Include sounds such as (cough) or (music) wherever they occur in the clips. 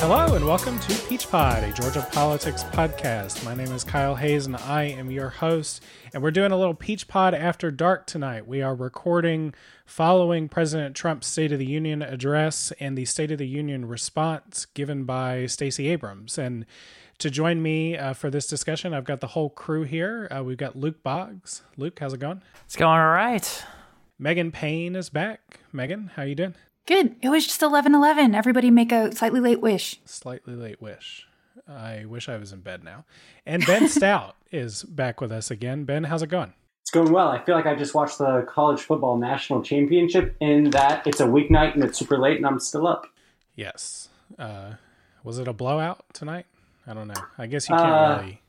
Hello and welcome to Peach Pod, a Georgia politics podcast. My name is Kyle Hayes and I am your host. And we're doing a little Peach Pod after dark tonight. We are recording following President Trump's State of the Union address and the State of the Union response given by Stacey Abrams. And to join me uh, for this discussion, I've got the whole crew here. Uh, we've got Luke Boggs. Luke, how's it going? It's going all right. Megan Payne is back. Megan, how you doing? Good. It was just 11:11. Everybody make a slightly late wish. Slightly late wish. I wish I was in bed now. And Ben (laughs) Stout is back with us again. Ben, how's it going? It's going well. I feel like I just watched the college football national championship in that it's a weeknight and it's super late and I'm still up. Yes. Uh, was it a blowout tonight? I don't know. I guess you can't Uh, really.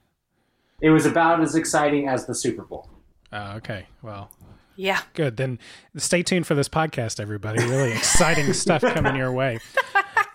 It was about as exciting as the Super Bowl. Oh, okay. Well, Yeah. good. Then stay tuned for this podcast, everybody. Really exciting (laughs) stuff coming your way.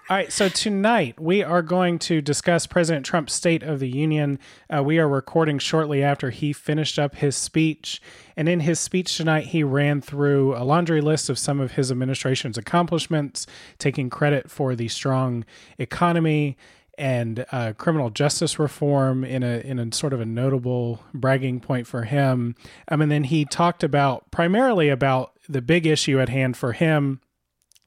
All right, so tonight we are going to discuss President Trump's State of the Union. Uh, we are recording shortly after he finished up his speech. And in his speech tonight, he ran through a laundry list of some of his administration's accomplishments, taking credit for the strong economy and uh, criminal justice reform in a in a sort of a notable bragging point for him. Um, and then he talked about primarily about the big issue at hand for him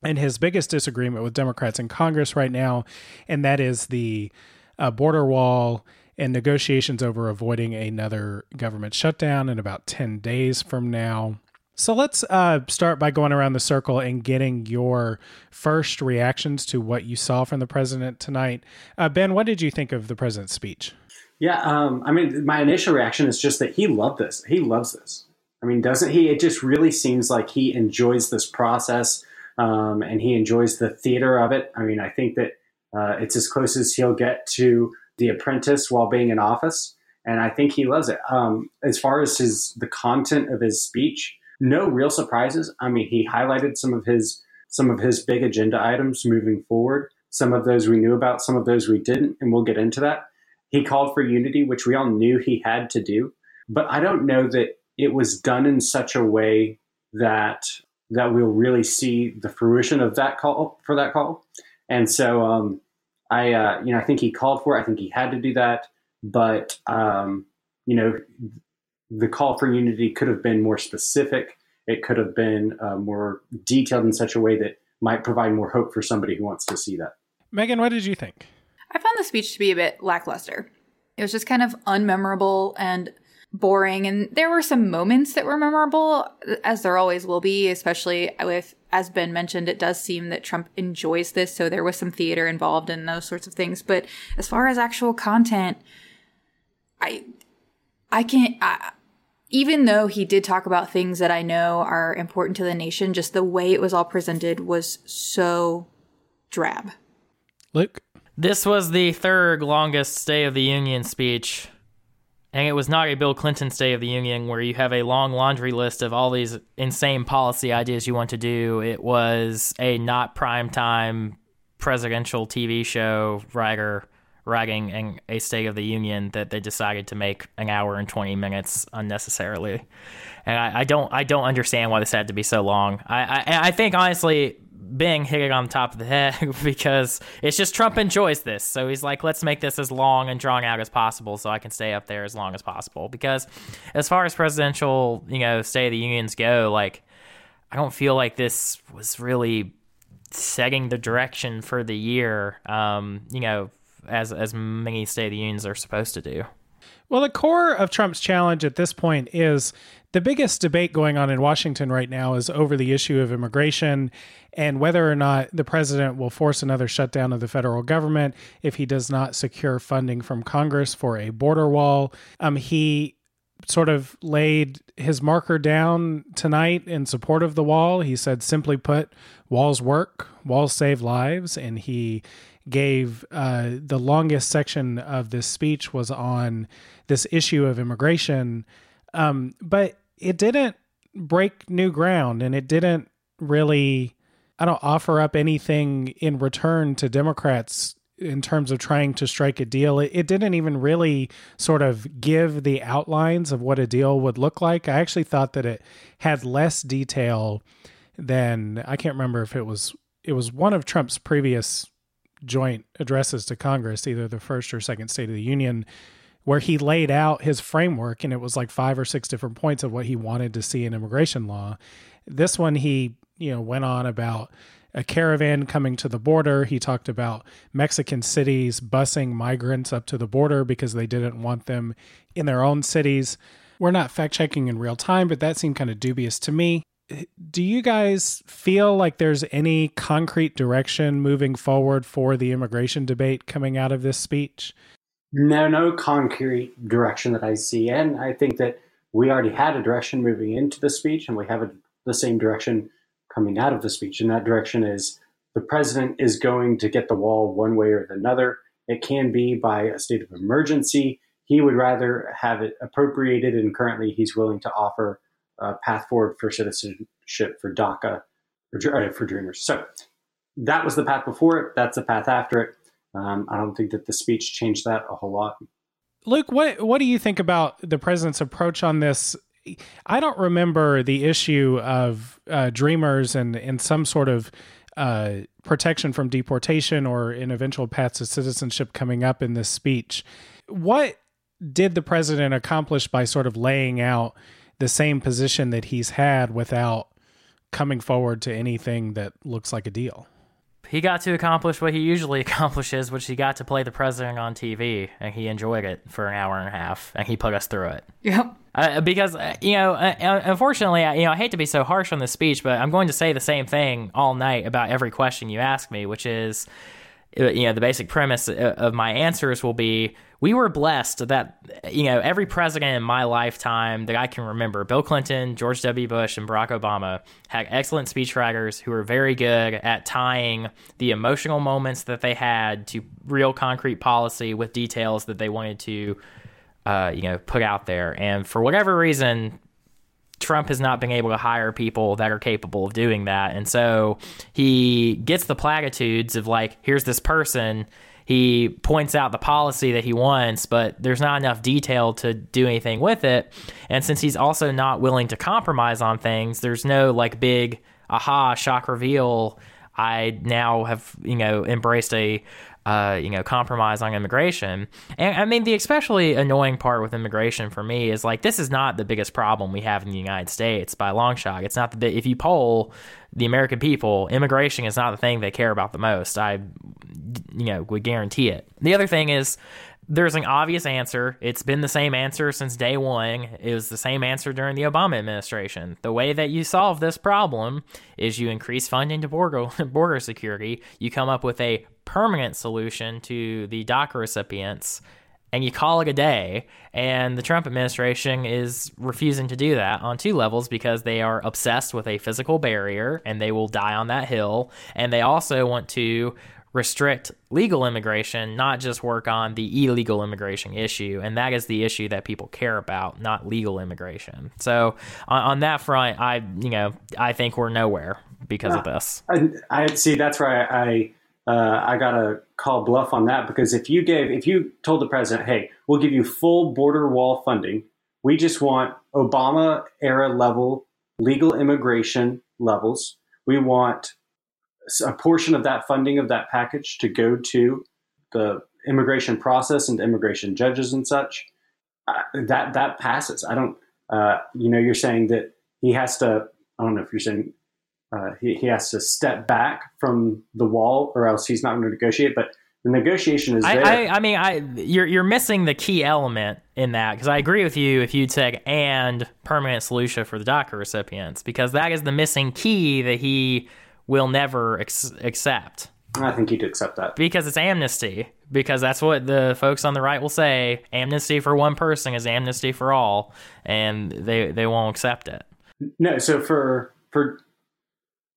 and his biggest disagreement with Democrats in Congress right now, and that is the uh, border wall and negotiations over avoiding another government shutdown in about 10 days from now. So let's uh, start by going around the circle and getting your first reactions to what you saw from the president tonight. Uh, ben, what did you think of the president's speech? Yeah, um, I mean, my initial reaction is just that he loved this. He loves this. I mean, doesn't he? It just really seems like he enjoys this process um, and he enjoys the theater of it. I mean, I think that uh, it's as close as he'll get to The Apprentice while being in office, and I think he loves it. Um, as far as his the content of his speech, no real surprises. I mean, he highlighted some of his some of his big agenda items moving forward. Some of those we knew about, some of those we didn't, and we'll get into that. He called for unity, which we all knew he had to do, but I don't know that it was done in such a way that that we'll really see the fruition of that call for that call. And so, um, I uh, you know I think he called for it. I think he had to do that, but um, you know the call for unity could have been more specific. It could have been uh, more detailed in such a way that might provide more hope for somebody who wants to see that. Megan, what did you think? I found the speech to be a bit lackluster. It was just kind of unmemorable and boring and there were some moments that were memorable as there always will be especially with as ben mentioned it does seem that trump enjoys this so there was some theater involved in those sorts of things but as far as actual content i i can't I, even though he did talk about things that i know are important to the nation just the way it was all presented was so drab Luke? This was the third longest State of the Union speech. And it was not a Bill Clinton State of the Union where you have a long laundry list of all these insane policy ideas you want to do. It was a not prime time presidential TV show writer ragging and a State of the Union that they decided to make an hour and twenty minutes unnecessarily. And I, I don't I don't understand why this had to be so long. I I, I think honestly Ben hit it on top of the head (laughs) because it's just Trump enjoys this. So he's like, let's make this as long and drawn out as possible so I can stay up there as long as possible. Because as far as presidential, you know, State of the Unions go, like, I don't feel like this was really setting the direction for the year, um, you know, as, as many State of the Unions are supposed to do. Well, the core of Trump's challenge at this point is the biggest debate going on in Washington right now is over the issue of immigration and whether or not the president will force another shutdown of the federal government if he does not secure funding from Congress for a border wall. Um, he sort of laid his marker down tonight in support of the wall. He said, simply put, walls work, walls save lives, and he gave uh, the longest section of this speech was on this issue of immigration, um, but it didn't break new ground, and it didn't really, I don't offer up anything in return to Democrats in terms of trying to strike a deal. It, it, didn't even really sort of give the outlines of what a deal would look like. I actually thought that it had less detail than I can't remember if it was it was one of Trump's previous joint addresses to Congress, either the first or second State of the Union, where he laid out his framework and it was like five or six different points of what he wanted to see in immigration law. This one he, you know, went on about a caravan coming to the border. He talked about Mexican cities busing migrants up to the border because they didn't want them in their own cities. We're not fact checking in real time, but that seemed kind of dubious to me. Do you guys feel like there's any concrete direction moving forward for the immigration debate coming out of this speech? No, no concrete direction that I see. And I think that we already had a direction moving into the speech, and we have a, the same direction coming out of the speech. And that direction is the president is going to get the wall one way or another. It can be by a state of emergency. He would rather have it appropriated, and currently he's willing to offer a path forward for citizenship for DACA for, for Dreamers. So that was the path before it. That's the path after it. Um, I don't think that the speech changed that a whole lot. Luke, what what do you think about the president's approach on this I don't remember the issue of uh, dreamers and and some sort of uh, protection from deportation or an eventual path to citizenship coming up in this speech. What did the president accomplish by sort of laying out the same position that he's had without coming forward to anything that looks like a deal? he got to accomplish what he usually (laughs) accomplishes, which he got to play the president on TV, and he enjoyed it for an hour and a half, and he put us through it. Yep. Uh, because uh, you know, uh, uh unfortunately, you know, I hate to be so harsh on this speech, but I'm going to say the same thing all night about every question you ask me, which is, uh, you know, the basic premise uh, of my answers will be we were blessed that you know every president in my lifetime that I can remember, Bill Clinton, George W. Bush, and Barack Obama had excellent speechwriters who were very good at tying the emotional moments that they had to real concrete policy with details that they wanted to, uh, you know, put out there. And for whatever reason, Trump has not been able to hire people that are capable of doing that. And so he gets the platitudes of like, here's this person he points out the policy that he wants, but there's not enough detail to do anything with it. And since he's also not willing to compromise on things, there's no like big aha shock reveal. I now have you know embraced a uh, you know, compromise on immigration. And I mean, the especially annoying part with immigration for me is like this is not the biggest problem we have in the United States by a long shot. It's not the if you poll the American people, immigration is not the thing they care about the most. I, you know, would guarantee it. The other thing is there's an obvious answer. It's been the same answer since day one. It was the same answer during the Obama administration. The way that you solve this problem is you increase funding to border, (laughs) border security. You come up with a permanent solution to the DACA recipients and you call it a day. And the Trump administration is refusing to do that on two levels because they are obsessed with a physical barrier and they will die on that hill. And they also want to restrict legal immigration, not just work on the illegal immigration issue. And that is the issue that people care about, not legal immigration. So on, on that front, I, you know, I think we're nowhere because of this. I, I see. That's why I, uh, I gotta call bluff on that because if you gave, if you told the president, "Hey, we'll give you full border wall funding. We just want Obama era level legal immigration levels. We want a portion of that funding of that package to go to the immigration process and immigration judges and such." Uh, that that passes. I don't. Uh, you know, you're saying that he has to. I don't know if you're saying uh, he, he has to step back from the wall or else he's not going to negotiate. But the negotiation is there. I, I, I mean, I you're you're missing the key element in that because I agree with you if you'd said and permanent solution for the DACA recipients because that is the missing key that he will never ex- accept. I think you'd accept that because it's amnesty. Because that's what the folks on the right will say: amnesty for one person is amnesty for all, and they they won't accept it. No, so for for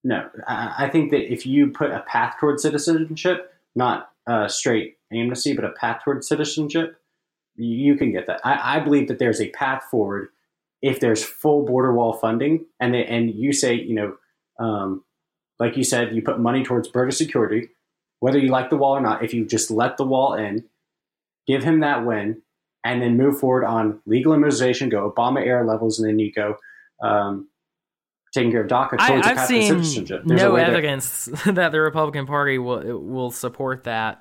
no, I, think that if you put a path towards citizenship, not a straight amnesty, but a path towards citizenship, you can get that. I, I believe that there's a path forward if there's full border wall funding, and they, and you say, you know, um, like you said, you put money towards border security, whether you like the wall or not, if you just let the wall in, give him that win, and then move forward on legal immunization, go Obama era levels, and then you go um, taking care of DACA. I, towards a I've seen citizenship. There's a no way that- evidence (laughs) that the Republican Party will will support that.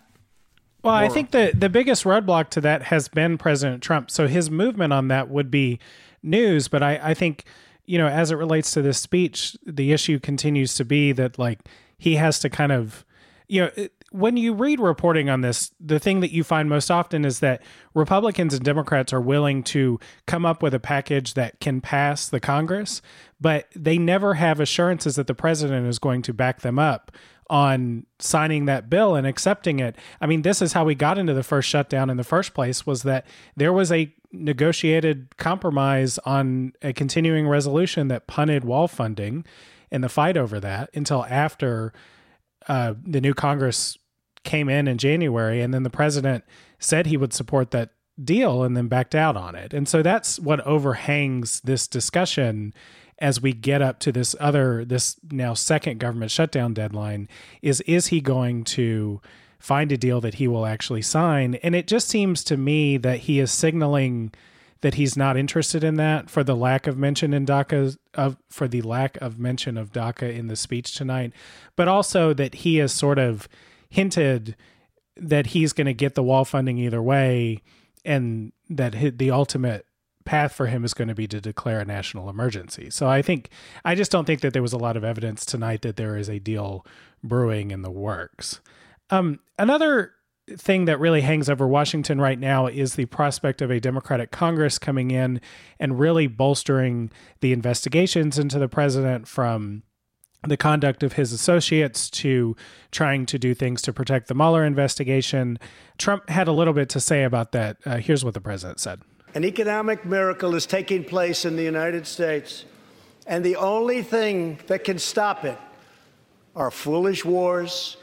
Well, I think the the biggest roadblock to that has been President Trump. So his movement on that would be news, but I, I think, you know, as it relates to this speech, the issue continues to be that like he has to kind of you know, when you read reporting on this, the thing that you find most often is that Republicans and Democrats are willing to come up with a package that can pass the Congress, but they never have assurances that the president is going to back them up on signing that bill and accepting it. I mean, this is how we got into the first shutdown in the first place was that there was a negotiated compromise on a continuing resolution that punted wall funding and the fight over that until after uh, the new Congress came in in January, and then the president said he would support that deal and then backed out on it. And so that's what overhangs this discussion as we get up to this other this now second government shutdown deadline is is he going to find a deal that he will actually sign and it just seems to me that he is signaling that he's not interested in that for the lack of mention in DACA of for the lack of mention of DACA in the speech tonight, but also that he has sort of hinted that he's going to get the wall funding either way, and that the ultimate path for him is going to be to declare a national emergency. So I think I just don't think that there was a lot of evidence tonight that there is a deal brewing in the works. Um, another thing that really hangs over Washington right now is the prospect of a Democratic Congress coming in and really bolstering the investigations into the president from the conduct of his associates to trying to do things to protect the Mueller investigation. Trump had a little bit to say about that. Uh, here's what the president said. An economic miracle is taking place in the United States, and the only thing that can stop it are foolish wars,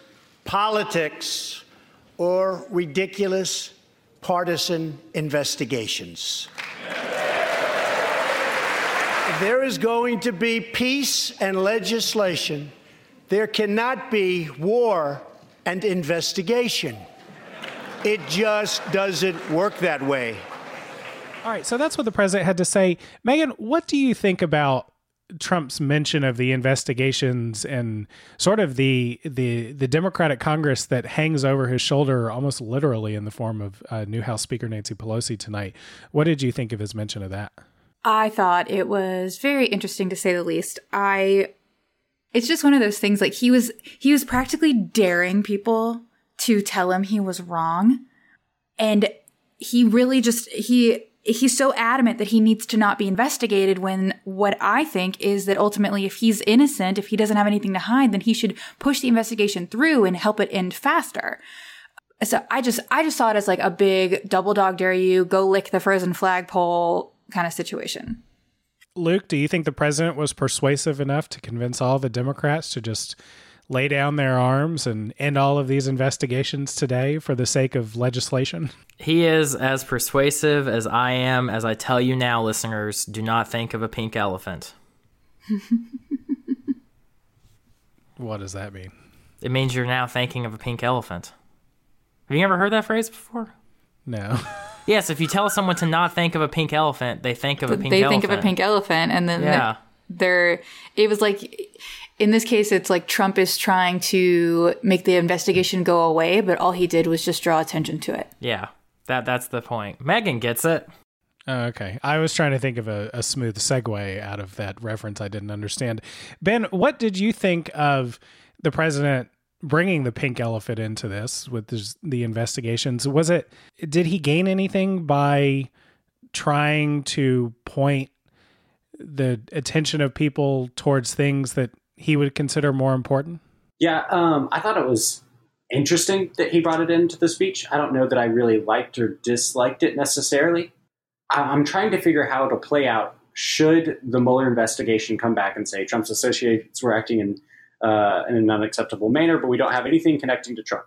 politics, or ridiculous partisan investigations. There is going to be peace and legislation. There cannot be war and investigation. It just doesn't work that way. All right, so that's what the president had to say. Megan, what do you think about Trump's mention of the investigations and sort of the the the Democratic Congress that hangs over his shoulder, almost literally in the form of uh, new House Speaker Nancy Pelosi tonight? What did you think of his mention of that? I thought it was very interesting to say the least. I it's just one of those things like he was he was practically daring people to tell him he was wrong. And he really just he he's so adamant that he needs to not be investigated when what I think is that ultimately if he's innocent, if he doesn't have anything to hide, then he should push the investigation through and help it end faster. So I just I just saw it as like a big double dog dare you, go lick the frozen flagpole kind of situation. Luke, do you think the president was persuasive enough to convince all the Democrats to just lay down their arms and end all of these investigations today for the sake of legislation? He is as persuasive as I am. As I tell you now, listeners, do not think of a pink elephant. (laughs) What does that mean? It means you're now thinking of a pink elephant. Have you ever heard that phrase before? No. Yes, if you tell someone to not think of a pink elephant, they think of a pink they elephant. They think of a pink elephant and then Yeah. They're it was like in this case it's like Trump is trying to make the investigation go away, but all he did was just draw attention to it. Yeah, that that's the point. Megan gets it. Oh, okay. I was trying to think of a, a smooth segue out of that reference I didn't understand. Ben, what did you think of the president bringing the pink elephant into this with this, the investigations? Was it, did he gain anything by trying to point the attention of people towards things that he would consider more important? Yeah, um, I thought it was interesting that he brought it into the speech. I don't know that I really liked or disliked it necessarily. I'm trying to figure how it'll play out should the Mueller investigation come back and say Trump's associates were acting in, uh, in an unacceptable manner, but we don't have anything connecting to Trump.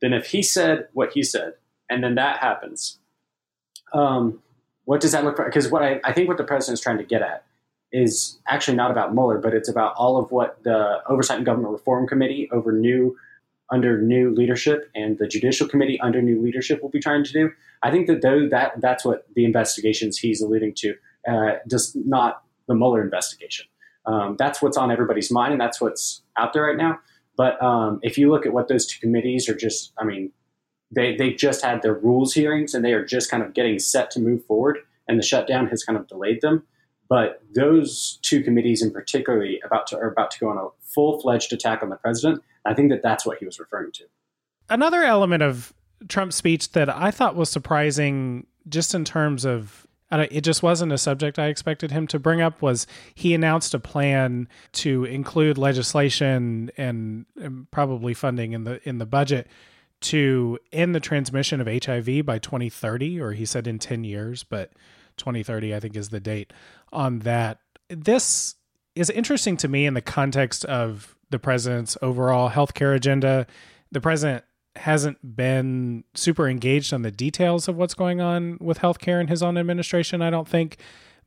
Then, if he said what he said, and then that happens, um, what does that look like? Because what I, I think what the president is trying to get at is actually not about Mueller, but it's about all of what the Oversight and Government Reform Committee over new under new leadership and the Judicial Committee under new leadership will be trying to do. I think that those, that that's what the investigations he's alluding to, uh, just not the Mueller investigation. Um, that's what's on everybody's mind, and that's what's out there right now. But um, if you look at what those two committees are just, I mean, they they just had their rules hearings and they are just kind of getting set to move forward, and the shutdown has kind of delayed them. But those two committees, in particularly, about to, are about to go on a full fledged attack on the president. I think that that's what he was referring to. Another element of Trump's speech that I thought was surprising, just in terms of it just wasn't a subject I expected him to bring up. Was he announced a plan to include legislation and, and probably funding in the in the budget to end the transmission of HIV by 2030, or he said in 10 years, but 2030 I think is the date on that. This is interesting to me in the context of the president's overall healthcare agenda. The president hasn't been super engaged on the details of what's going on with healthcare in his own administration, I don't think.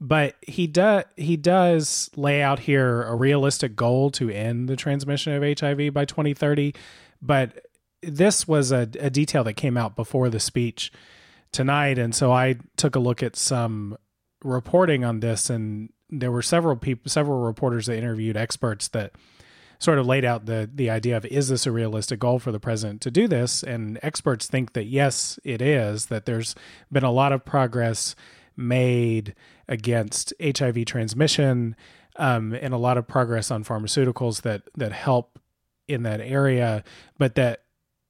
But he does he does lay out here a realistic goal to end the transmission of HIV by 2030. But this was a, a detail that came out before the speech tonight, and so I took a look at some reporting on this, and there were several people, several reporters that interviewed experts that sort of laid out the the idea of is this a realistic goal for the president to do this? And experts think that yes, it is. That there's been a lot of progress made against HIV transmission, um, and a lot of progress on pharmaceuticals that that help in that area, but that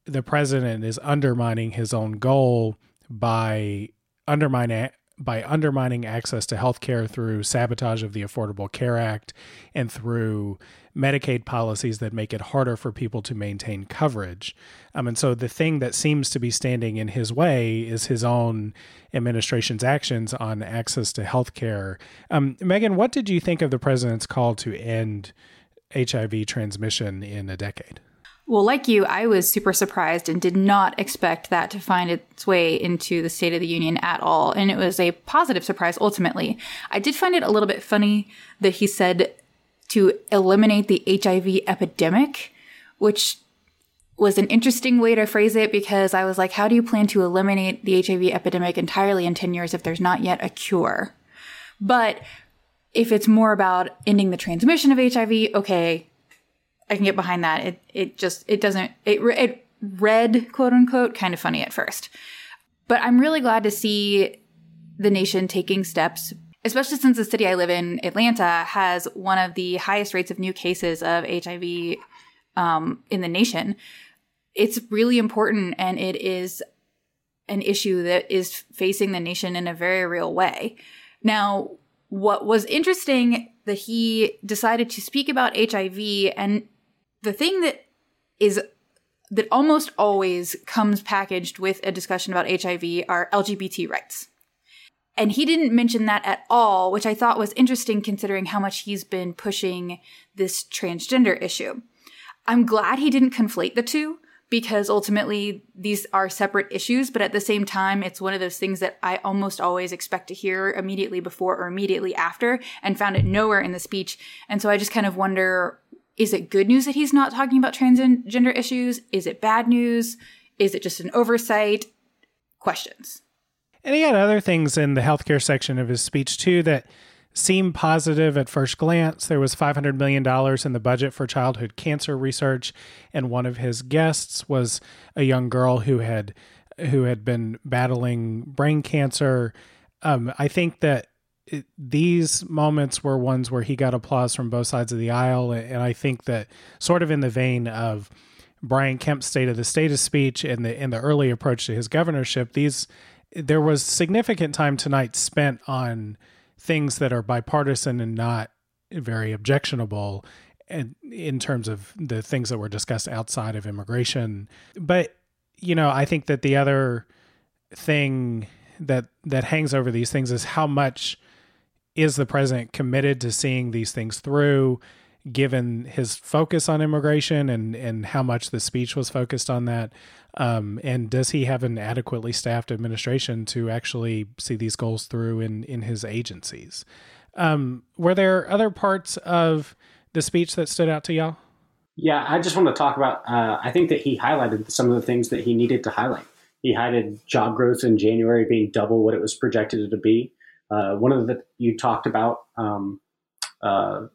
the president is undermining his own goal by undermining by undermining access to health care through sabotage of the Affordable Care Act and through Medicaid policies that make it harder for people to maintain coverage. Um, and so the thing that seems to be standing in his way is his own administration's actions on access to health care. Um, Megan, what did you think of the president's call to end HIV transmission in a decade? Well, like you, I was super surprised and did not expect that to find its way into the State of the Union at all. And it was a positive surprise ultimately. I did find it a little bit funny that he said to eliminate the HIV epidemic, which was an interesting way to phrase it because I was like, how do you plan to eliminate the HIV epidemic entirely in 10 years if there's not yet a cure? But if it's more about ending the transmission of HIV, okay, I can get behind that. It it just it doesn't it it read quote unquote kind of funny at first, but I'm really glad to see the nation taking steps, especially since the city I live in, Atlanta, has one of the highest rates of new cases of HIV um, in the nation. It's really important, and it is an issue that is facing the nation in a very real way. Now, what was interesting that he decided to speak about HIV and the thing that is that almost always comes packaged with a discussion about HIV are LGBT rights. And he didn't mention that at all, which I thought was interesting considering how much he's been pushing this transgender issue. I'm glad he didn't conflate the two because ultimately these are separate issues, but at the same time, it's one of those things that I almost always expect to hear immediately before or immediately after and found it nowhere in the speech. And so I just kind of wonder is it good news that he's not talking about transgender issues? Is it bad news? Is it just an oversight? Questions. And he had other things in the healthcare section of his speech too that seemed positive at first glance. There was $500 million in the budget for childhood cancer research, and one of his guests was a young girl who had who had been battling brain cancer. Um, I think that it, these moments were ones where he got applause from both sides of the aisle, and I think that sort of in the vein of Brian Kemp's State of the State of speech and the in the early approach to his governorship, these there was significant time tonight spent on things that are bipartisan and not very objectionable and in terms of the things that were discussed outside of immigration. But you know i think that the other thing that that hangs over these things is how much is the president committed to seeing these things through given his focus on immigration and and how much the speech was focused on that um, and does he have an adequately staffed administration to actually see these goals through in in his agencies um, were there other parts of the speech that stood out to y'all Yeah, I just want to talk about. Uh, I think that he highlighted some of the things that he needed to highlight. He highlighted job growth in January being double what it was projected to be. Uh, one of the you talked about um, uh,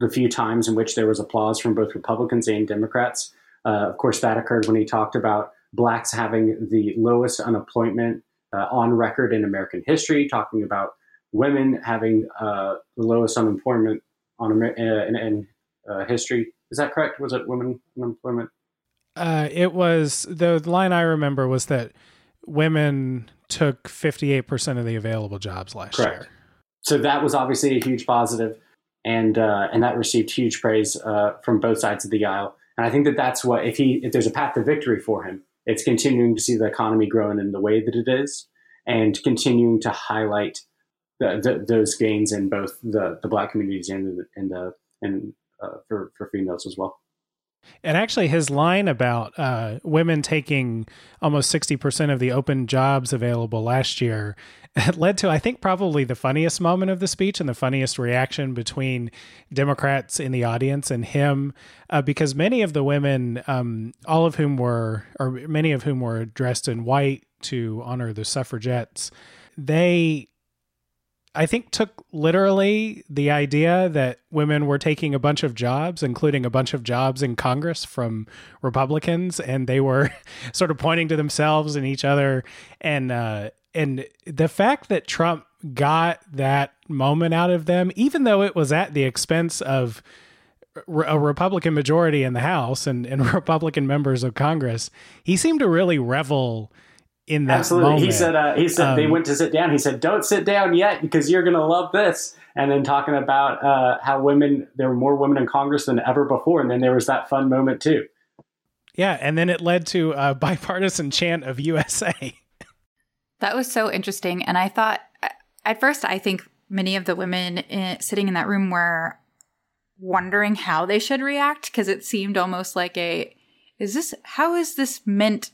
the few times in which there was applause from both Republicans and Democrats. Uh, of course, that occurred when he talked about blacks having the lowest unemployment uh, on record in American history, talking about women having uh, the lowest unemployment on in, in history. Is that correct? Was it women unemployment? Uh, it was the line I remember was that women took 58% of the available jobs last correct. year. So that was obviously a huge positive, and uh, and that received huge praise uh, from both sides of the aisle. And I think that that's what if he if there's a path to victory for him, it's continuing to see the economy growing in the way that it is, and continuing to highlight the, the, those gains in both the, the black communities and the, and the and uh, for for females as well. And actually, his line about uh, women taking almost 60% of the open jobs available last year (laughs) led to, I think, probably the funniest moment of the speech and the funniest reaction between Democrats in the audience and him, uh, because many of the women, um, all of whom were, or many of whom were dressed in white to honor the suffragettes, they I think took literally the idea that women were taking a bunch of jobs, including a bunch of jobs in Congress from Republicans, and they were (laughs) sort of pointing to themselves and each other. And uh, and the fact that Trump got that moment out of them, even though it was at the expense of a Republican majority in the House and, and (laughs) Republican members of Congress, he seemed to really revel in that absolutely. Moment. He said uh, he said um, they went to sit down. He said, "Don't sit down yet because you're going to love this." And then talking about uh, how women there were more women in Congress than ever before, and then there was that fun moment too. Yeah, and then it led to a bipartisan chant of USA. That was so interesting, and I thought at first I think many of the women in, sitting in that room were wondering how they should react because it seemed almost like a is this how is this meant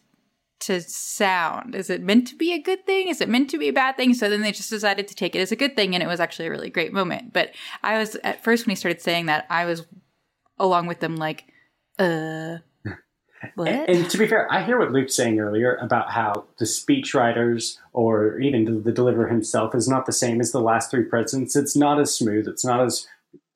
to sound? Is it meant to be a good thing? Is it meant to be a bad thing? So then they just decided to take it as a good thing, and it was actually a really great moment. But I was at first when he started saying that, I was along with them like, uh. (laughs) What? And, and to be fair, I hear what Luke's saying earlier about how the speechwriters or even the, the deliverer himself is not the same as the last three presidents. It's not as smooth. It's not as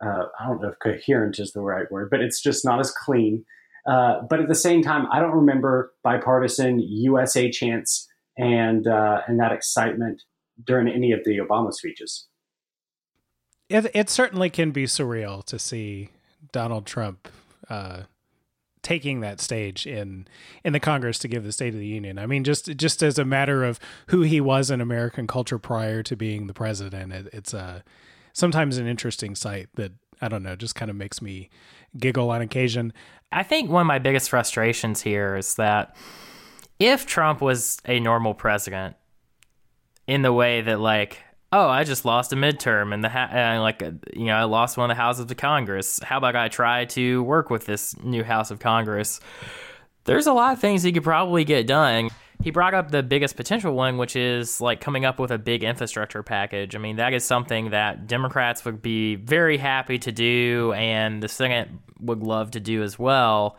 uh, I don't know if coherent is the right word, but it's just not as clean. Uh, but at the same time, I don't remember bipartisan USA chants and uh, and that excitement during any of the Obama speeches. It, it certainly can be surreal to see Donald Trump uh, taking that stage in in the Congress to give the State of the Union. I mean, just just as a matter of who he was in American culture prior to being the president, it, it's a sometimes an interesting sight that I don't know, just kind of makes me giggle on occasion. I think one of my biggest frustrations here is that if Trump was a normal president, in the way that like, oh, I just lost a midterm and the ha- and like uh, you know I lost one of the houses of Congress. How about I try to work with this new House of Congress? There's a lot of things he could probably get done he brought up the biggest potential one, which is like coming up with a big infrastructure package. I mean, that is something that Democrats would be very happy to do, and the Senate would love to do as well,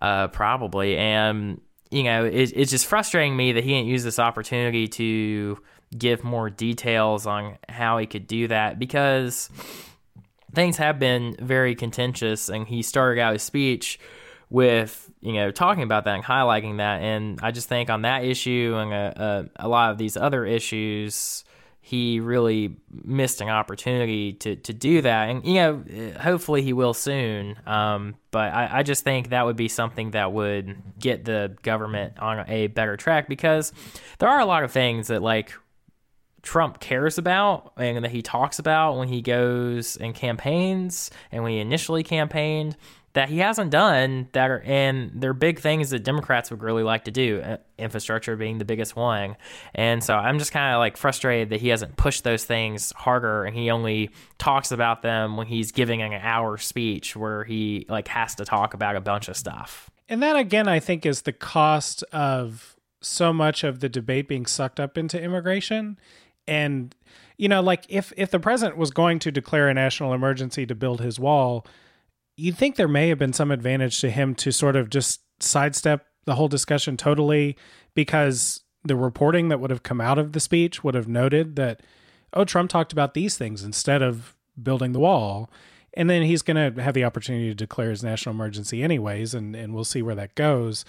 uh, probably. And you know, it, it's just frustrating me that he didn't use this opportunity to give more details on how he could do that because things have been very contentious, and he started out his speech with you know talking about that and highlighting that. And i just think on that issue and a, a, a, lot of these other issues he really missed an opportunity to, to do that. And you know hopefully he will soon. Um, but I, I just think that would be something that would get the government on a better track because there are a lot of things that like Trump cares about and that he talks about when he goes and campaigns and when he initially campaigned that he hasn't done that are and they're big things that Democrats would really like to do, uh, infrastructure being the biggest one. And so I'm just kind of like frustrated that he hasn't pushed those things harder and he only talks about them when he's giving an hour speech where he like has to talk about a bunch of stuff. And that again I think is the cost of so much of the debate being sucked up into immigration and you know like if if the president was going to declare a national emergency to build his wall you think there may have been some advantage to him to sort of just sidestep the whole discussion totally because the reporting that would have come out of the speech would have noted that, oh, Trump talked about these things instead of building the wall. And then he's going to have the opportunity to declare his national emergency anyways, and, and we'll see where that goes.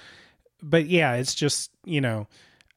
But yeah, it's just, you know,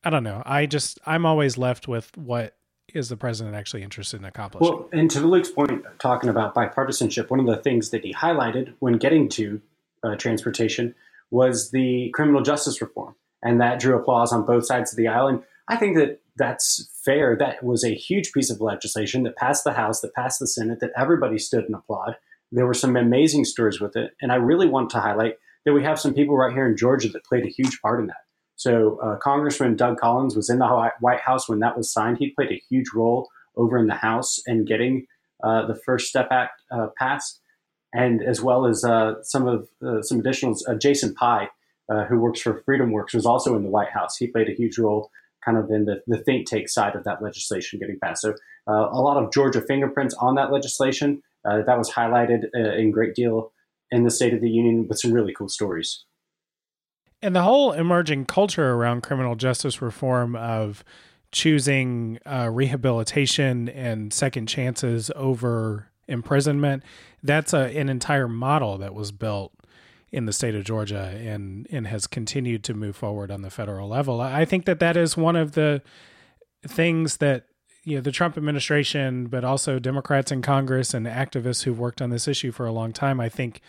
I don't know. I just, I'm always left with what is the president actually interested in accomplishing? Well, and to Luke's point, talking about bipartisanship, one of the things that he highlighted when getting to uh, transportation was the criminal justice reform, and that drew applause on both sides of the aisle. And I think that that's fair. That was a huge piece of legislation that passed the House, that passed the Senate, that everybody stood and applauded. There were some amazing stories with it, and I really want to highlight that we have some people right here in Georgia that played a huge part in that. So uh, Congressman Doug Collins was in the White House when that was signed. He played a huge role over in the House in getting uh, the First Step Act uh, passed, and as well as uh, some of uh, some additionals. Uh, Jason Pye, who works for FreedomWorks, was also in the White House. He played a huge role, kind of in the, the think tank side of that legislation getting passed. So a lot of Georgia fingerprints on that legislation. that was highlighted in great deal in the State of the Union with some really cool stories and the whole emerging culture around criminal justice reform of choosing uh, rehabilitation and second chances over imprisonment that's a, an entire model that was built in the state of Georgia and and has continued to move forward on the federal level. I think that that is one of the things that you know the Trump administration, but also Democrats in Congress and activists who've worked on this issue for a long time, I think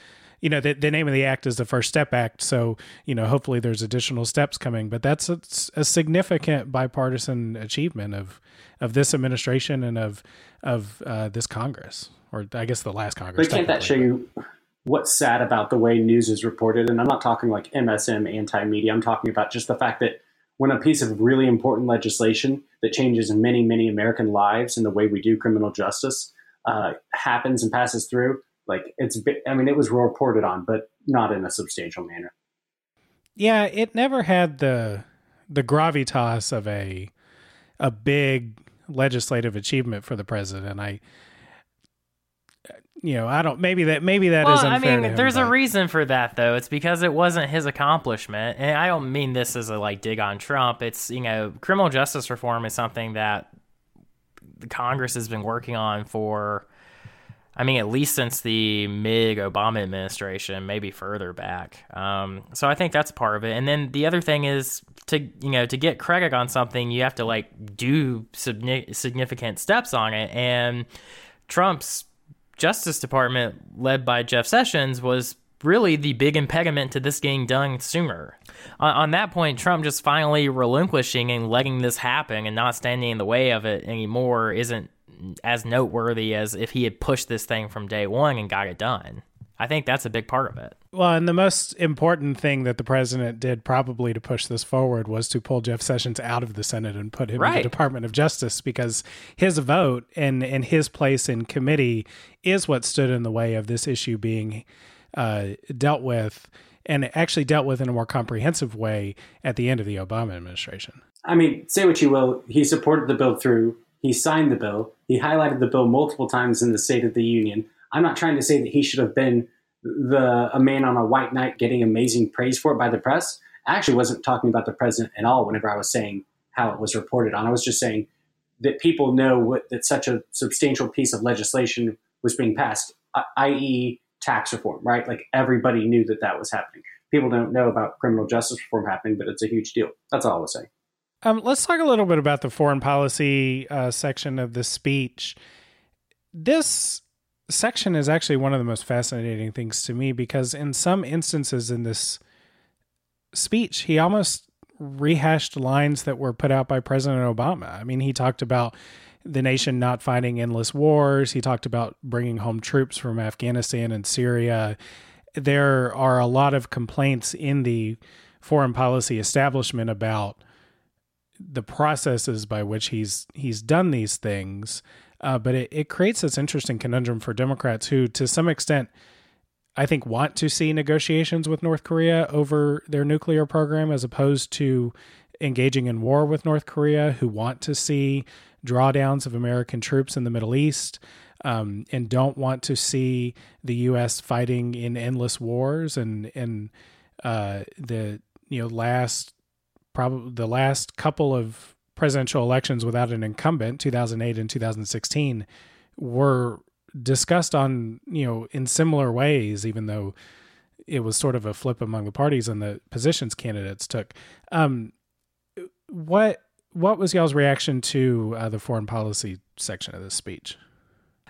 you know, the, the name of the act is the First Step Act. So, you know, hopefully there's additional steps coming. But that's a, a significant bipartisan achievement of of this administration and of of uh, this Congress, or I guess the last Congress. But can't that show you what's sad about the way news is reported? And I'm not talking like MSM anti-media. I'm talking about just the fact that when a piece of really important legislation that changes many, many American lives and the way we do criminal justice uh, happens and passes through, like it's, I mean, it was reported on, but not in a substantial manner. Yeah, it never had the the gravitas of a a big legislative achievement for the president. I you know, I don't maybe that maybe that well, is I mean, him, there's but. a reason for that though. It's because it wasn't his accomplishment. And I don't mean this as a like dig on Trump. It's, you know, criminal justice reform is something that the Congress has been working on for I mean, at least since the mid Obama administration, maybe further back. Um, so I think that's part of it. And then the other thing is to you know to get credit on something, you have to like do significant steps on it. And Trump's Justice Department, led by Jeff Sessions, was really the big impediment to this getting done sooner. On, on, that point, Trump just finally relinquishing and letting this happen and not standing in the way of it anymore isn't as noteworthy as if he had pushed this thing from day one and got it done. I think that's a big part of it. Well, and the most important thing that the president did probably to push this forward was to pull Jeff Sessions out of the Senate and put him right. in the Department of Justice because his vote and, and his place in committee is what stood in the way of this issue being uh, dealt with and actually dealt with in a more comprehensive way at the end of the Obama administration. I mean, say what you will, he supported the bill through he signed the bill. He highlighted the bill multiple times in the State of the Union. I'm not trying to say that he should have been the a man on a white knight getting amazing praise for it by the press. I actually wasn't talking about the president at all whenever I was saying how it was reported on. I was just saying that people know what, that such a substantial piece of legislation was being passed, uh, i.e., tax reform, right? Like everybody knew that that was happening. People don't know about criminal justice reform happening, but it's a huge deal. That's all I was saying. Um, let's talk a little bit about the foreign policy uh, section of the speech. This section is actually one of the most fascinating things to me because, in some instances in this speech, he almost rehashed lines that were put out by President Obama. I mean, he talked about the nation not fighting endless wars, he talked about bringing home troops from Afghanistan and Syria. There are a lot of complaints in the foreign policy establishment about the processes by which he's he's done these things. Uh, but it, it creates this interesting conundrum for Democrats who, to some extent, I think want to see negotiations with North Korea over their nuclear program as opposed to engaging in war with North Korea, who want to see drawdowns of American troops in the Middle East. Um, and don't want to see the U.S. fighting in endless wars and and uh, the you know last probably the last couple of presidential elections without an incumbent, 2008 and 2016, were discussed on you know in similar ways, even though it was sort of a flip among the parties and the positions candidates took. Um, what what was y'all's reaction to uh, the foreign policy section of this speech?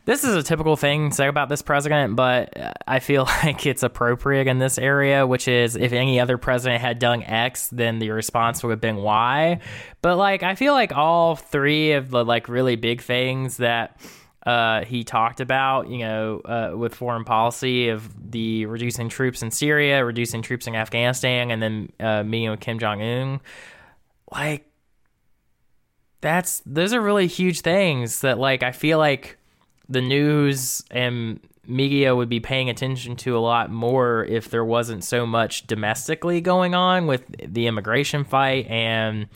This is a typical thing to say about this president, but I feel (laughs) like it's appropriate in this area, which is if any other president had done X, then the response would have been Y. But like, I feel like all three of the like really big things that uh, he talked about, you know, uh, with foreign policy of the reducing troops in Syria, reducing troops in Afghanistan, and then uh, meeting with Kim Jong Un. Like, that's those are really huge things that like I feel like the news and media would be paying attention to a lot more if there wasn't so much domestically going on with the immigration fight and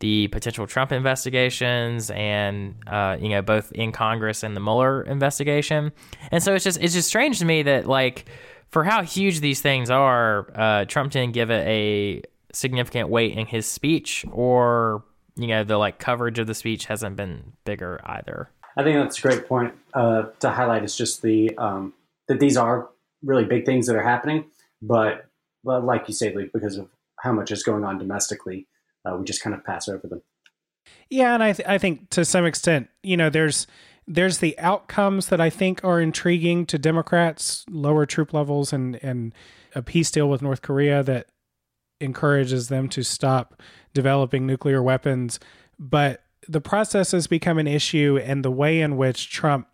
the potential Trump investigations and uh, you know both in Congress and the Mueller investigation. And so it's just it's just strange to me that like for how huge these things are, uh, Trump didn't give it a significant weight in his speech or you know the like coverage of the speech hasn't been bigger either. I think that's a great point uh, to highlight. Is just the um, that these are really big things that are happening, but, but like you say, like, because of how much is going on domestically, uh, we just kind of pass over them. Yeah, and I th- I think to some extent, you know, there's there's the outcomes that I think are intriguing to Democrats, lower troop levels and and a peace deal with North Korea that encourages them to stop developing nuclear weapons, but the process has become an issue, and the way in which Trump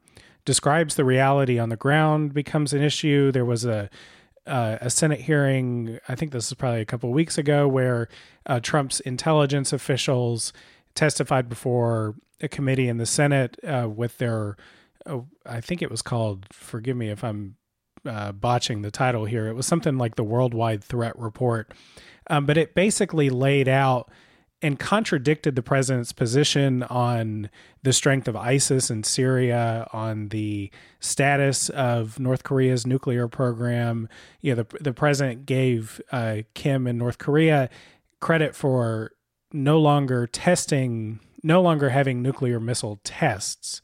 describes the reality on the ground becomes an issue. There was a uh, a Senate hearing, I think this is probably a couple weeks ago, where uh, Trump's intelligence officials testified before a committee in the Senate uh, with their, oh, I think it was called, forgive me if I'm uh, botching the title here, it was something like the Worldwide Threat Report. Um, but it basically laid out and contradicted the president's position on the strength of ISIS in Syria, on the status of North Korea's nuclear program. You know, the the president gave uh, Kim in North Korea credit for no longer testing, no longer having nuclear missile tests,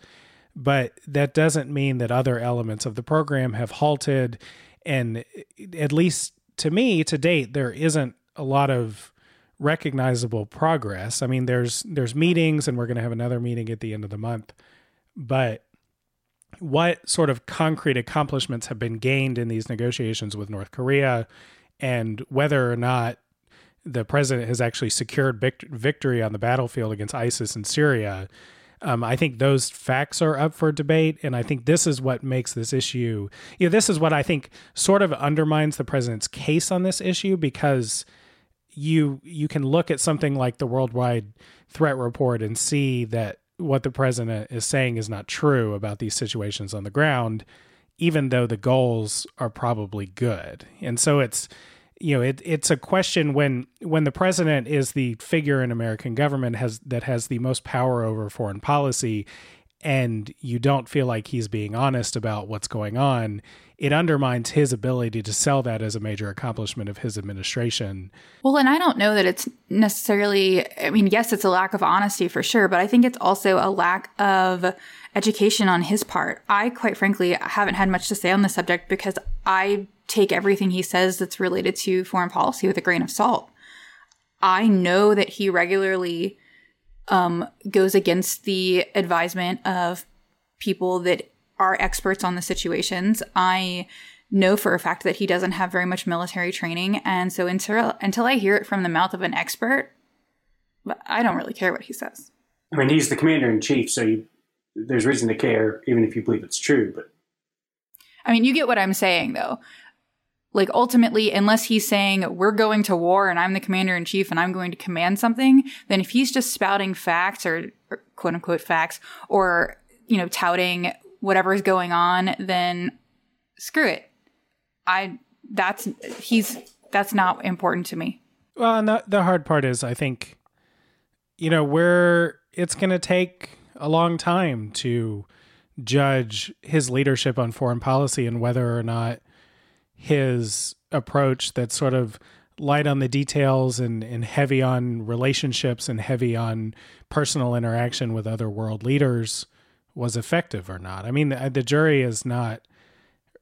but that doesn't mean that other elements of the program have halted. And at least to me, to date, there isn't a lot of recognizable progress. I mean, there's there's meetings, and we're going to have another meeting at the end of the month. But what sort of concrete accomplishments have been gained in these negotiations with North Korea, and whether or not the president has actually secured victory on the battlefield against ISIS in Syria. Um, I think those facts are up for debate, and I think this is what makes this issue. You know, this is what I think sort of undermines the president's case on this issue because you you can look at something like the worldwide threat report and see that what the president is saying is not true about these situations on the ground even though the goals are probably good. And so it's you know it, it's a question when when the president is the figure in american government has that has the most power over foreign policy and you don't feel like he's being honest about what's going on, it undermines his ability to sell that as a major accomplishment of his administration. Well, and I don't know that it's necessarily, I mean, yes, it's a lack of honesty for sure, but I think it's also a lack of education on his part. I, quite frankly, haven't had much to say on the subject because I take everything he says that's related to foreign policy with a grain of salt. I know that he regularly um, goes against the advisement of people that are experts on the situations. I know for a fact that he doesn't have very much military training, and so until until I hear it from the mouth of an expert, I don't really care what he says. I mean, he's the commander in chief, so you, there's reason to care, even if you believe it's true. But I mean, you get what I'm saying, though like ultimately unless he's saying we're going to war and i'm the commander in chief and i'm going to command something then if he's just spouting facts or, or quote unquote facts or you know touting whatever is going on then screw it. I that's he's that's not important to me. Well and the, the hard part is i think you know where it's going to take a long time to judge his leadership on foreign policy and whether or not his approach that's sort of light on the details and, and heavy on relationships and heavy on personal interaction with other world leaders was effective or not. I mean, the, the jury is not,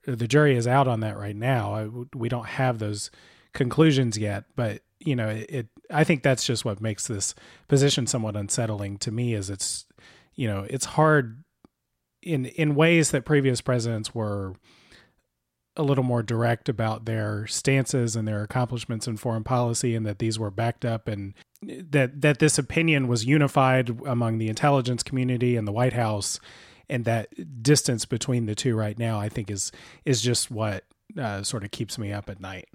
the jury is out on that right now. we don't have those conclusions yet, but you know, it, it, I think that's just what makes this position somewhat unsettling to me is it's, you know, it's hard in, in ways that previous presidents were, a little more direct about their stances and their accomplishments in foreign policy and that these were backed up and that that this opinion was unified among the intelligence community and the White House and that distance between the two right now I think is is just what uh, sort of keeps me up at night.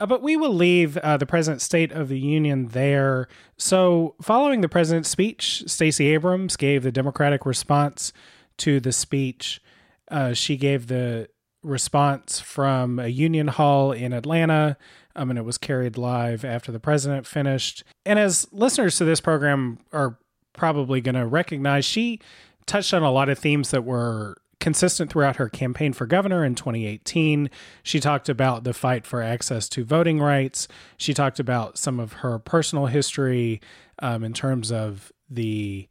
Uh, but we will leave uh, the president's State of the Union there. So, following the president's speech, Stacey Abrams gave the Democratic response to the speech. Uh, she gave the response from a union hall in Atlanta. Um, and it was carried live after the president finished. And as listeners to this program are probably going to recognize, she touched on a lot of themes that were consistent throughout her campaign for governor in 2018. She talked about the fight for access to voting rights. She talked about some of her personal history um, in terms of the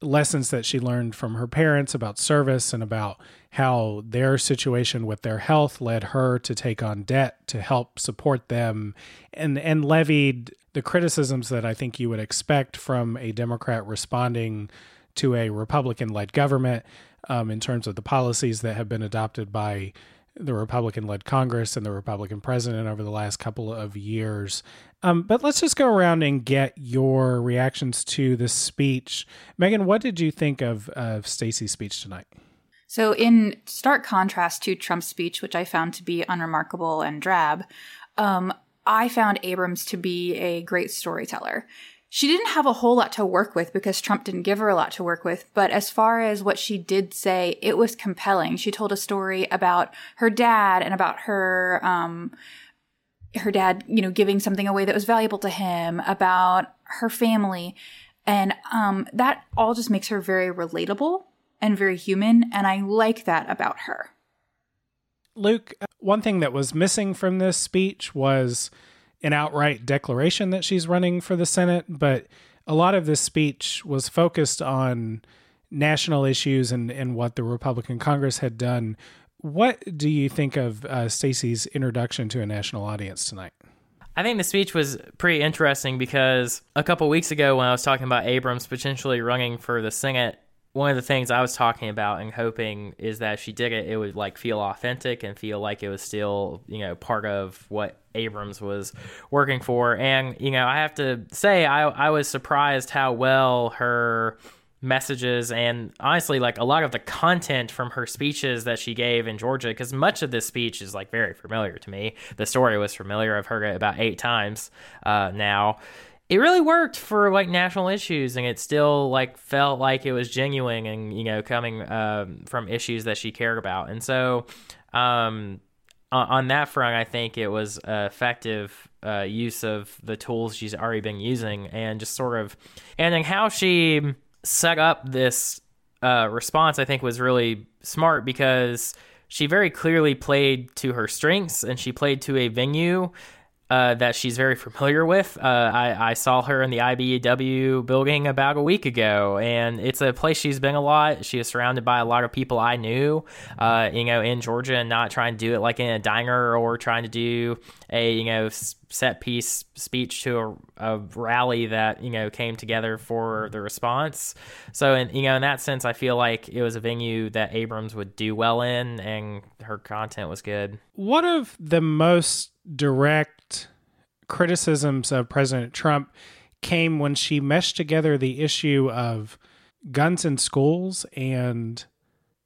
lessons that she learned from her parents about service and about how their situation with their health led her to take on debt to help support them and and levied the criticisms that I think you would expect from a Democrat responding to a Republican led government um, in terms of the policies that have been adopted by the Republican led Congress and the Republican president over the last couple of years. Um, but let's just go around and get your reactions to this speech. Megan, what did you think of, of Stacey's speech tonight? So, in stark contrast to Trump's speech, which I found to be unremarkable and drab, um, I found Abrams to be a great storyteller she didn't have a whole lot to work with because Trump didn't give her a lot to work with. But as far as what she did say, it was compelling. She told a story about her dad and about her, um, her dad, you know, giving something away that was valuable to him, about her family. And, um, that all just makes her very relatable and very human. And I like that about her. Luke, one thing that was missing from this speech was an outright declaration that she's running for the Senate, but a lot of this speech was focused on national issues and, and what the Republican Congress had done. What do you think of uh, Stacey's introduction to a national audience tonight? I think the speech was pretty interesting because a couple weeks ago, when I was talking about Abrams potentially running for the Senate, one of the things I was talking about and hoping is that she did it, it would like feel authentic and feel like it was still, you know, part of what Abrams was working for. And, you know, I have to say, I, I was surprised how well her messages and honestly like a lot of the content from her speeches that she gave in Georgia because much of this speech is like very familiar to me. The story was familiar. I've heard it about eight times uh, now it really worked for like national issues and it still like felt like it was genuine and you know coming um, from issues that she cared about. And so um, on that front i think it was effective uh, use of the tools she's already been using and just sort of and then how she set up this uh, response i think was really smart because she very clearly played to her strengths and she played to a venue uh, that she's very familiar with. Uh, I, I, saw her in the IBEW building about a week ago, and it's a place she's been a lot. She is surrounded by a lot of people I knew, uh, you know, in Georgia, and not trying to do it like in a diner or trying to do a you know set piece speech to a, a rally that you know came together for the response. So, in you know, in that sense, I feel like it was a venue that Abrams would do well in, and her content was good. One of the most direct criticisms of President Trump came when she meshed together the issue of guns in schools and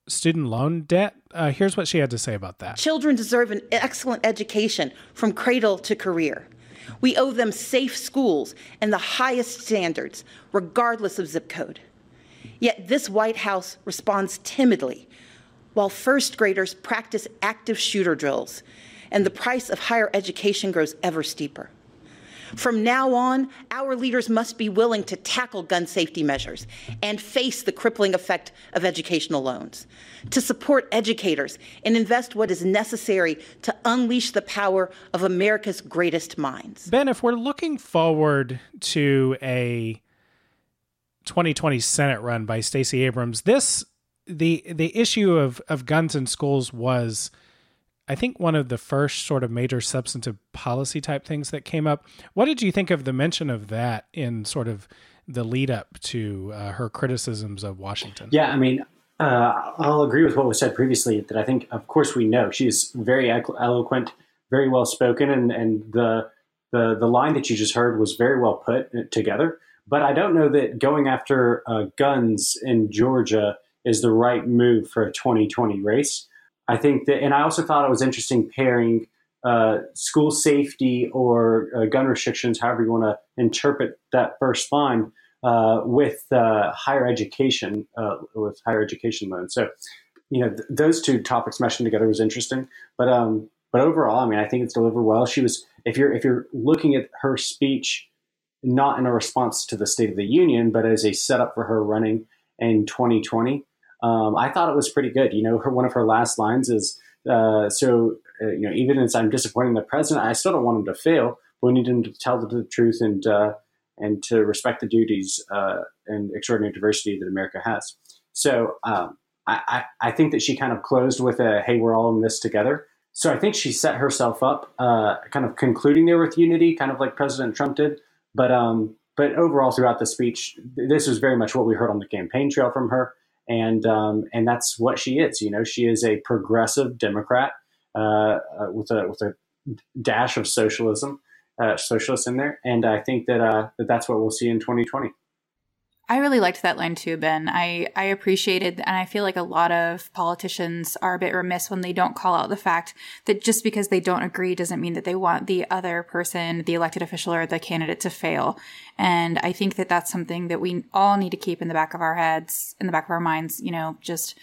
student loan debt. Uh, here's what she had to say about that. Children deserve an excellent education from cradle to career. We owe them safe schools and the highest standards, regardless of zip code. Yet this White House responds timidly while first graders practice active shooter drills and the price of higher education grows ever steeper. From now on, our leaders must be willing to tackle gun safety measures and face the crippling effect of educational loans, to support educators and invest what is necessary to unleash the power of America's greatest minds. Ben, if we're looking forward to a 2020 Senate run by Stacey Abrams, this the the issue of of guns in schools was I think one of the first sort of major substantive policy type things that came up. What did you think of the mention of that in sort of the lead up to uh, her criticisms of Washington? Yeah, I mean, uh, I'll agree with what was said previously. That I think, of course, we know she's very eloquent, very well spoken, and and the the the line that you just heard was very well put uh, together. But I don't know that going after uh, guns in Georgia is the right move for a 2020 race. I think that, and I also thought it was interesting pairing uh, school safety or uh, gun restrictions, however you want to interpret that first line, uh, with uh, higher education, uh, with higher education loans. So, you know, th- those two topics meshing together was interesting. But um, but overall, I mean, I think it's delivered well. She was, if you're if you're looking at her speech, not in a response to the State of the Union, but as a setup for her running in 2020 um, I thought it was pretty good. You know, her one of her last lines is, uh, "So uh, you know, even as I'm disappointing the president, I still don't want him to fail. But we need him to tell the, truth and uh, and to respect the duties uh, and extraordinary diversity that America has." So um, I, I, I, think that she kind of closed with a, "Hey, we're all in this together." So I think she set herself up, uh, kind of concluding there with unity, kind of like President Trump did. But um, but overall, throughout the speech, this was very much what we heard on the campaign trail from her and um, and that's what she is. You know, she is a progressive Democrat uh, uh, with a with a dash of socialism, uh, socialist in there, and I think that uh, that that's what we'll see in 2020. I really liked that line too, Ben. I, I appreciated, and I feel like a lot of politicians are a bit remiss when they don't call out the fact that just because they don't agree doesn't mean that they want the other person, the elected official or the candidate to fail. And I think that that's something that we all need to keep in the back of our heads, in the back of our minds, you know, just,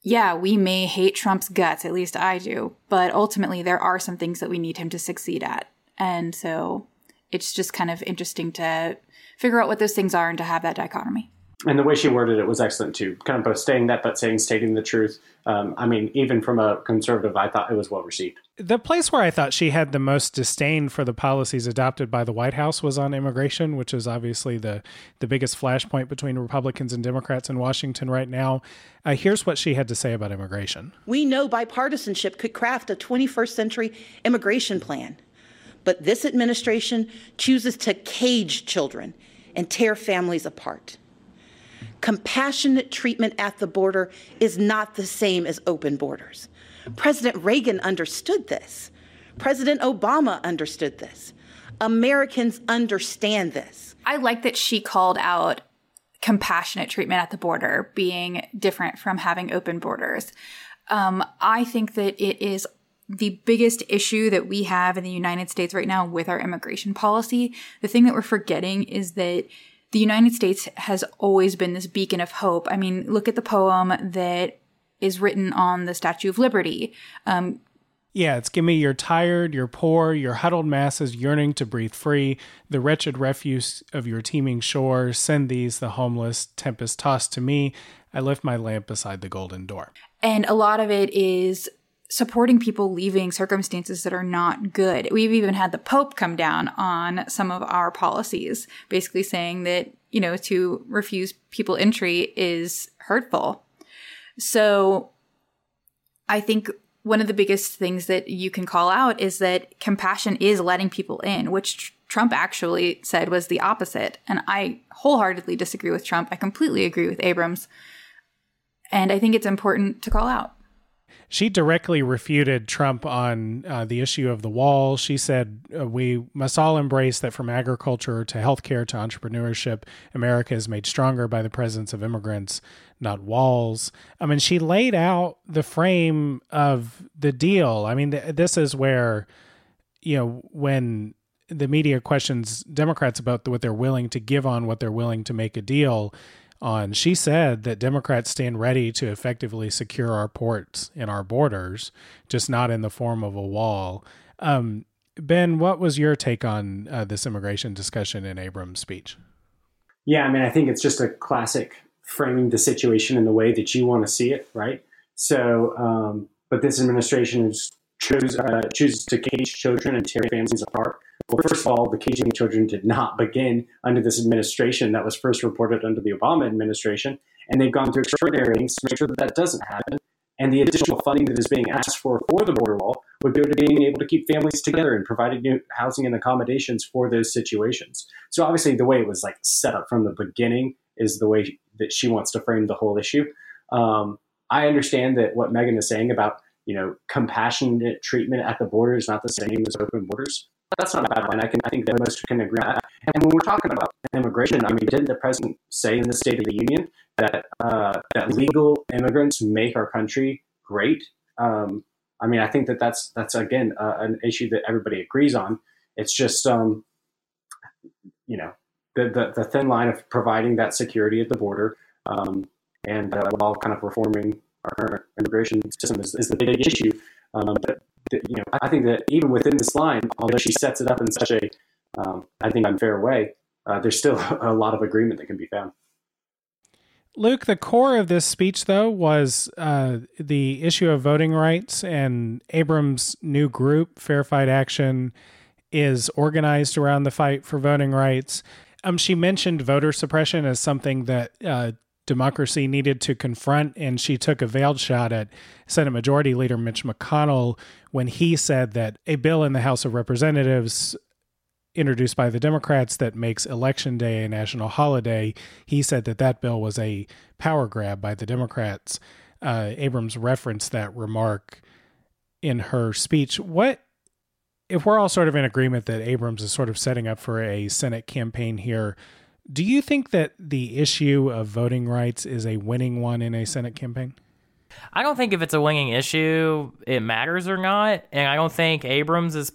yeah, we may hate Trump's guts, at least I do, but ultimately there are some things that we need him to succeed at. And so it's just kind of interesting to figure out what those things are and to have that dichotomy. And the way she worded it was excellent too. Kind of both saying that, but saying stating the truth. Um, I mean, even from a conservative, I thought it was well received. The place where I thought she had the most disdain for the policies adopted by the White House was on immigration, which is obviously the the biggest flashpoint between Republicans and Democrats in Washington right now. Uh, here's what she had to say about immigration. We know bipartisanship could craft a 21st century immigration plan. But this administration chooses to cage children and tear families apart. Compassionate treatment at the border is not the same as open borders. President Reagan understood this. President Obama understood this. Americans understand this. I like that she called out compassionate treatment at the border being different from having open borders. Um, I think that it is the biggest issue that we have in the United States right now with our immigration policy, the thing that we're forgetting is that the United States has always been this beacon of hope. I mean, look at the poem that is written on the Statue of Liberty. Um, yeah, it's give me your tired, your poor, your huddled masses yearning to breathe free, the wretched refuse of your teeming shores. Send these, the homeless, tempest tossed to me. I lift my lamp beside the golden door. And a lot of it is supporting people leaving circumstances that are not good. We've even had the Pope come down on some of our policies, basically saying that, you know, to refuse people entry is hurtful. So I think one of the biggest things that you can call out is that compassion is letting people in, which Trump actually said was the opposite. And I wholeheartedly disagree with Trump. I completely agree with Abrams. And I think it's important to call out she directly refuted Trump on uh, the issue of the wall. She said, uh, We must all embrace that from agriculture to healthcare to entrepreneurship, America is made stronger by the presence of immigrants, not walls. I mean, she laid out the frame of the deal. I mean, th- this is where, you know, when the media questions Democrats about what they're willing to give on what they're willing to make a deal on. She said that Democrats stand ready to effectively secure our ports and our borders, just not in the form of a wall. Um, Ben, what was your take on uh, this immigration discussion in Abrams' speech? Yeah, I mean, I think it's just a classic framing the situation in the way that you want to see it, right? So, um, but this administration is choose, uh, chooses to cage children and tear families apart. Well, first of all, the caging of children did not begin under this administration. That was first reported under the Obama administration. And they've gone through extraordinary things to make sure that that doesn't happen. And the additional funding that is being asked for for the border wall would go to being able to keep families together and providing new housing and accommodations for those situations. So obviously, the way it was like set up from the beginning is the way that she wants to frame the whole issue. Um, I understand that what Megan is saying about you know compassionate treatment at the border is not the same as open borders. That's not a bad line. I can I think that most can agree on that. And when we're talking about immigration, I mean, didn't the president say in the State of the Union that uh, that legal immigrants make our country great? Um, I mean, I think that that's that's again uh, an issue that everybody agrees on. It's just um, you know the, the, the thin line of providing that security at the border um, and uh, while kind of reforming our immigration system is, is the big issue. Um, but you know, I think that even within this line, although she sets it up in such a, um, I think, unfair way, uh, there's still (laughs) a lot of agreement that can be found. Luke, the core of this speech, though, was uh, the issue of voting rights, and Abrams' new group, Fair Fight Action, is organized around the fight for voting rights. Um, she mentioned voter suppression as something that uh, democracy needed to confront, and she took a veiled shot at Senate Majority Leader Mitch McConnell when he said that a bill in the House of Representatives introduced by the Democrats that makes Election Day a national holiday. He said that that bill was a power grab by the Democrats. Uh, Abrams referenced that remark in her speech. What if we're all sort of in agreement that Abrams is sort of setting up for a Senate campaign here? Do you think that the issue of voting rights is a winning one in a Senate campaign? I don't think if it's a winning issue, it matters or not. And I don't think Abrams is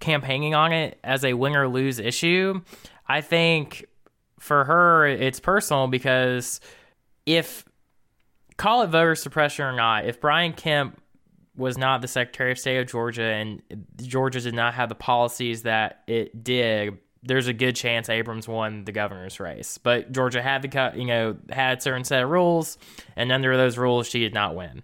campaigning on it as a win or lose issue. I think for her, it's personal because if, call it voter suppression or not, if Brian Kemp was not the Secretary of State of Georgia and Georgia did not have the policies that it did, there's a good chance Abrams won the governor's race. But Georgia had the you know had certain set of rules, and under those rules, she did not win.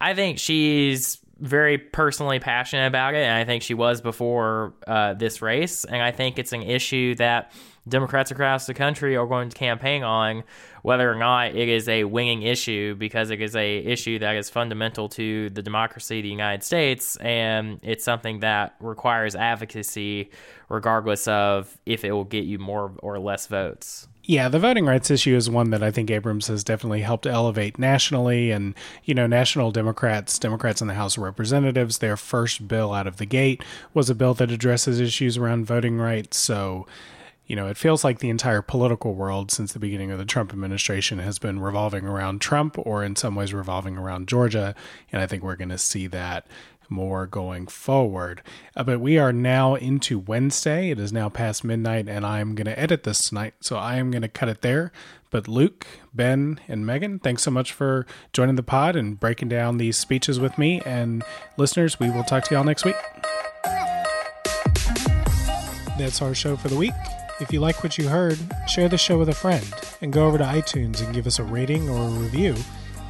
I think she's very personally passionate about it, and I think she was before uh, this race. And I think it's an issue that Democrats across the country are going to campaign on, whether or not it is a winning issue, because it is a issue that is fundamental to the democracy of the United States, and it's something that requires advocacy, regardless of if it will get you more or less votes. Yeah, the voting rights issue is one that I think Abrams has definitely helped elevate nationally. And, you know, national Democrats, Democrats in the House of Representatives, their first bill out of the gate was a bill that addresses issues around voting rights. So, you know, it feels like the entire political world since the beginning of the Trump administration has been revolving around Trump or in some ways revolving around Georgia. And I think we're going to see that more going forward. Uh, but we are now into Wednesday. It is now past midnight, and I'm going to edit this tonight. So I am going to cut it there. But Luke, Ben, and Megan, thanks so much for joining the pod and breaking down these speeches with me. And listeners, we will talk to y'all next week. That's our show for the week. If you like what you heard, share the show with a friend and go over to iTunes and give us a rating or a review.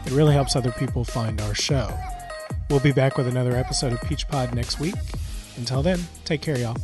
It really helps other people find our show. We'll be back with another episode of Peach Pod next week. Until then, take care, y'all.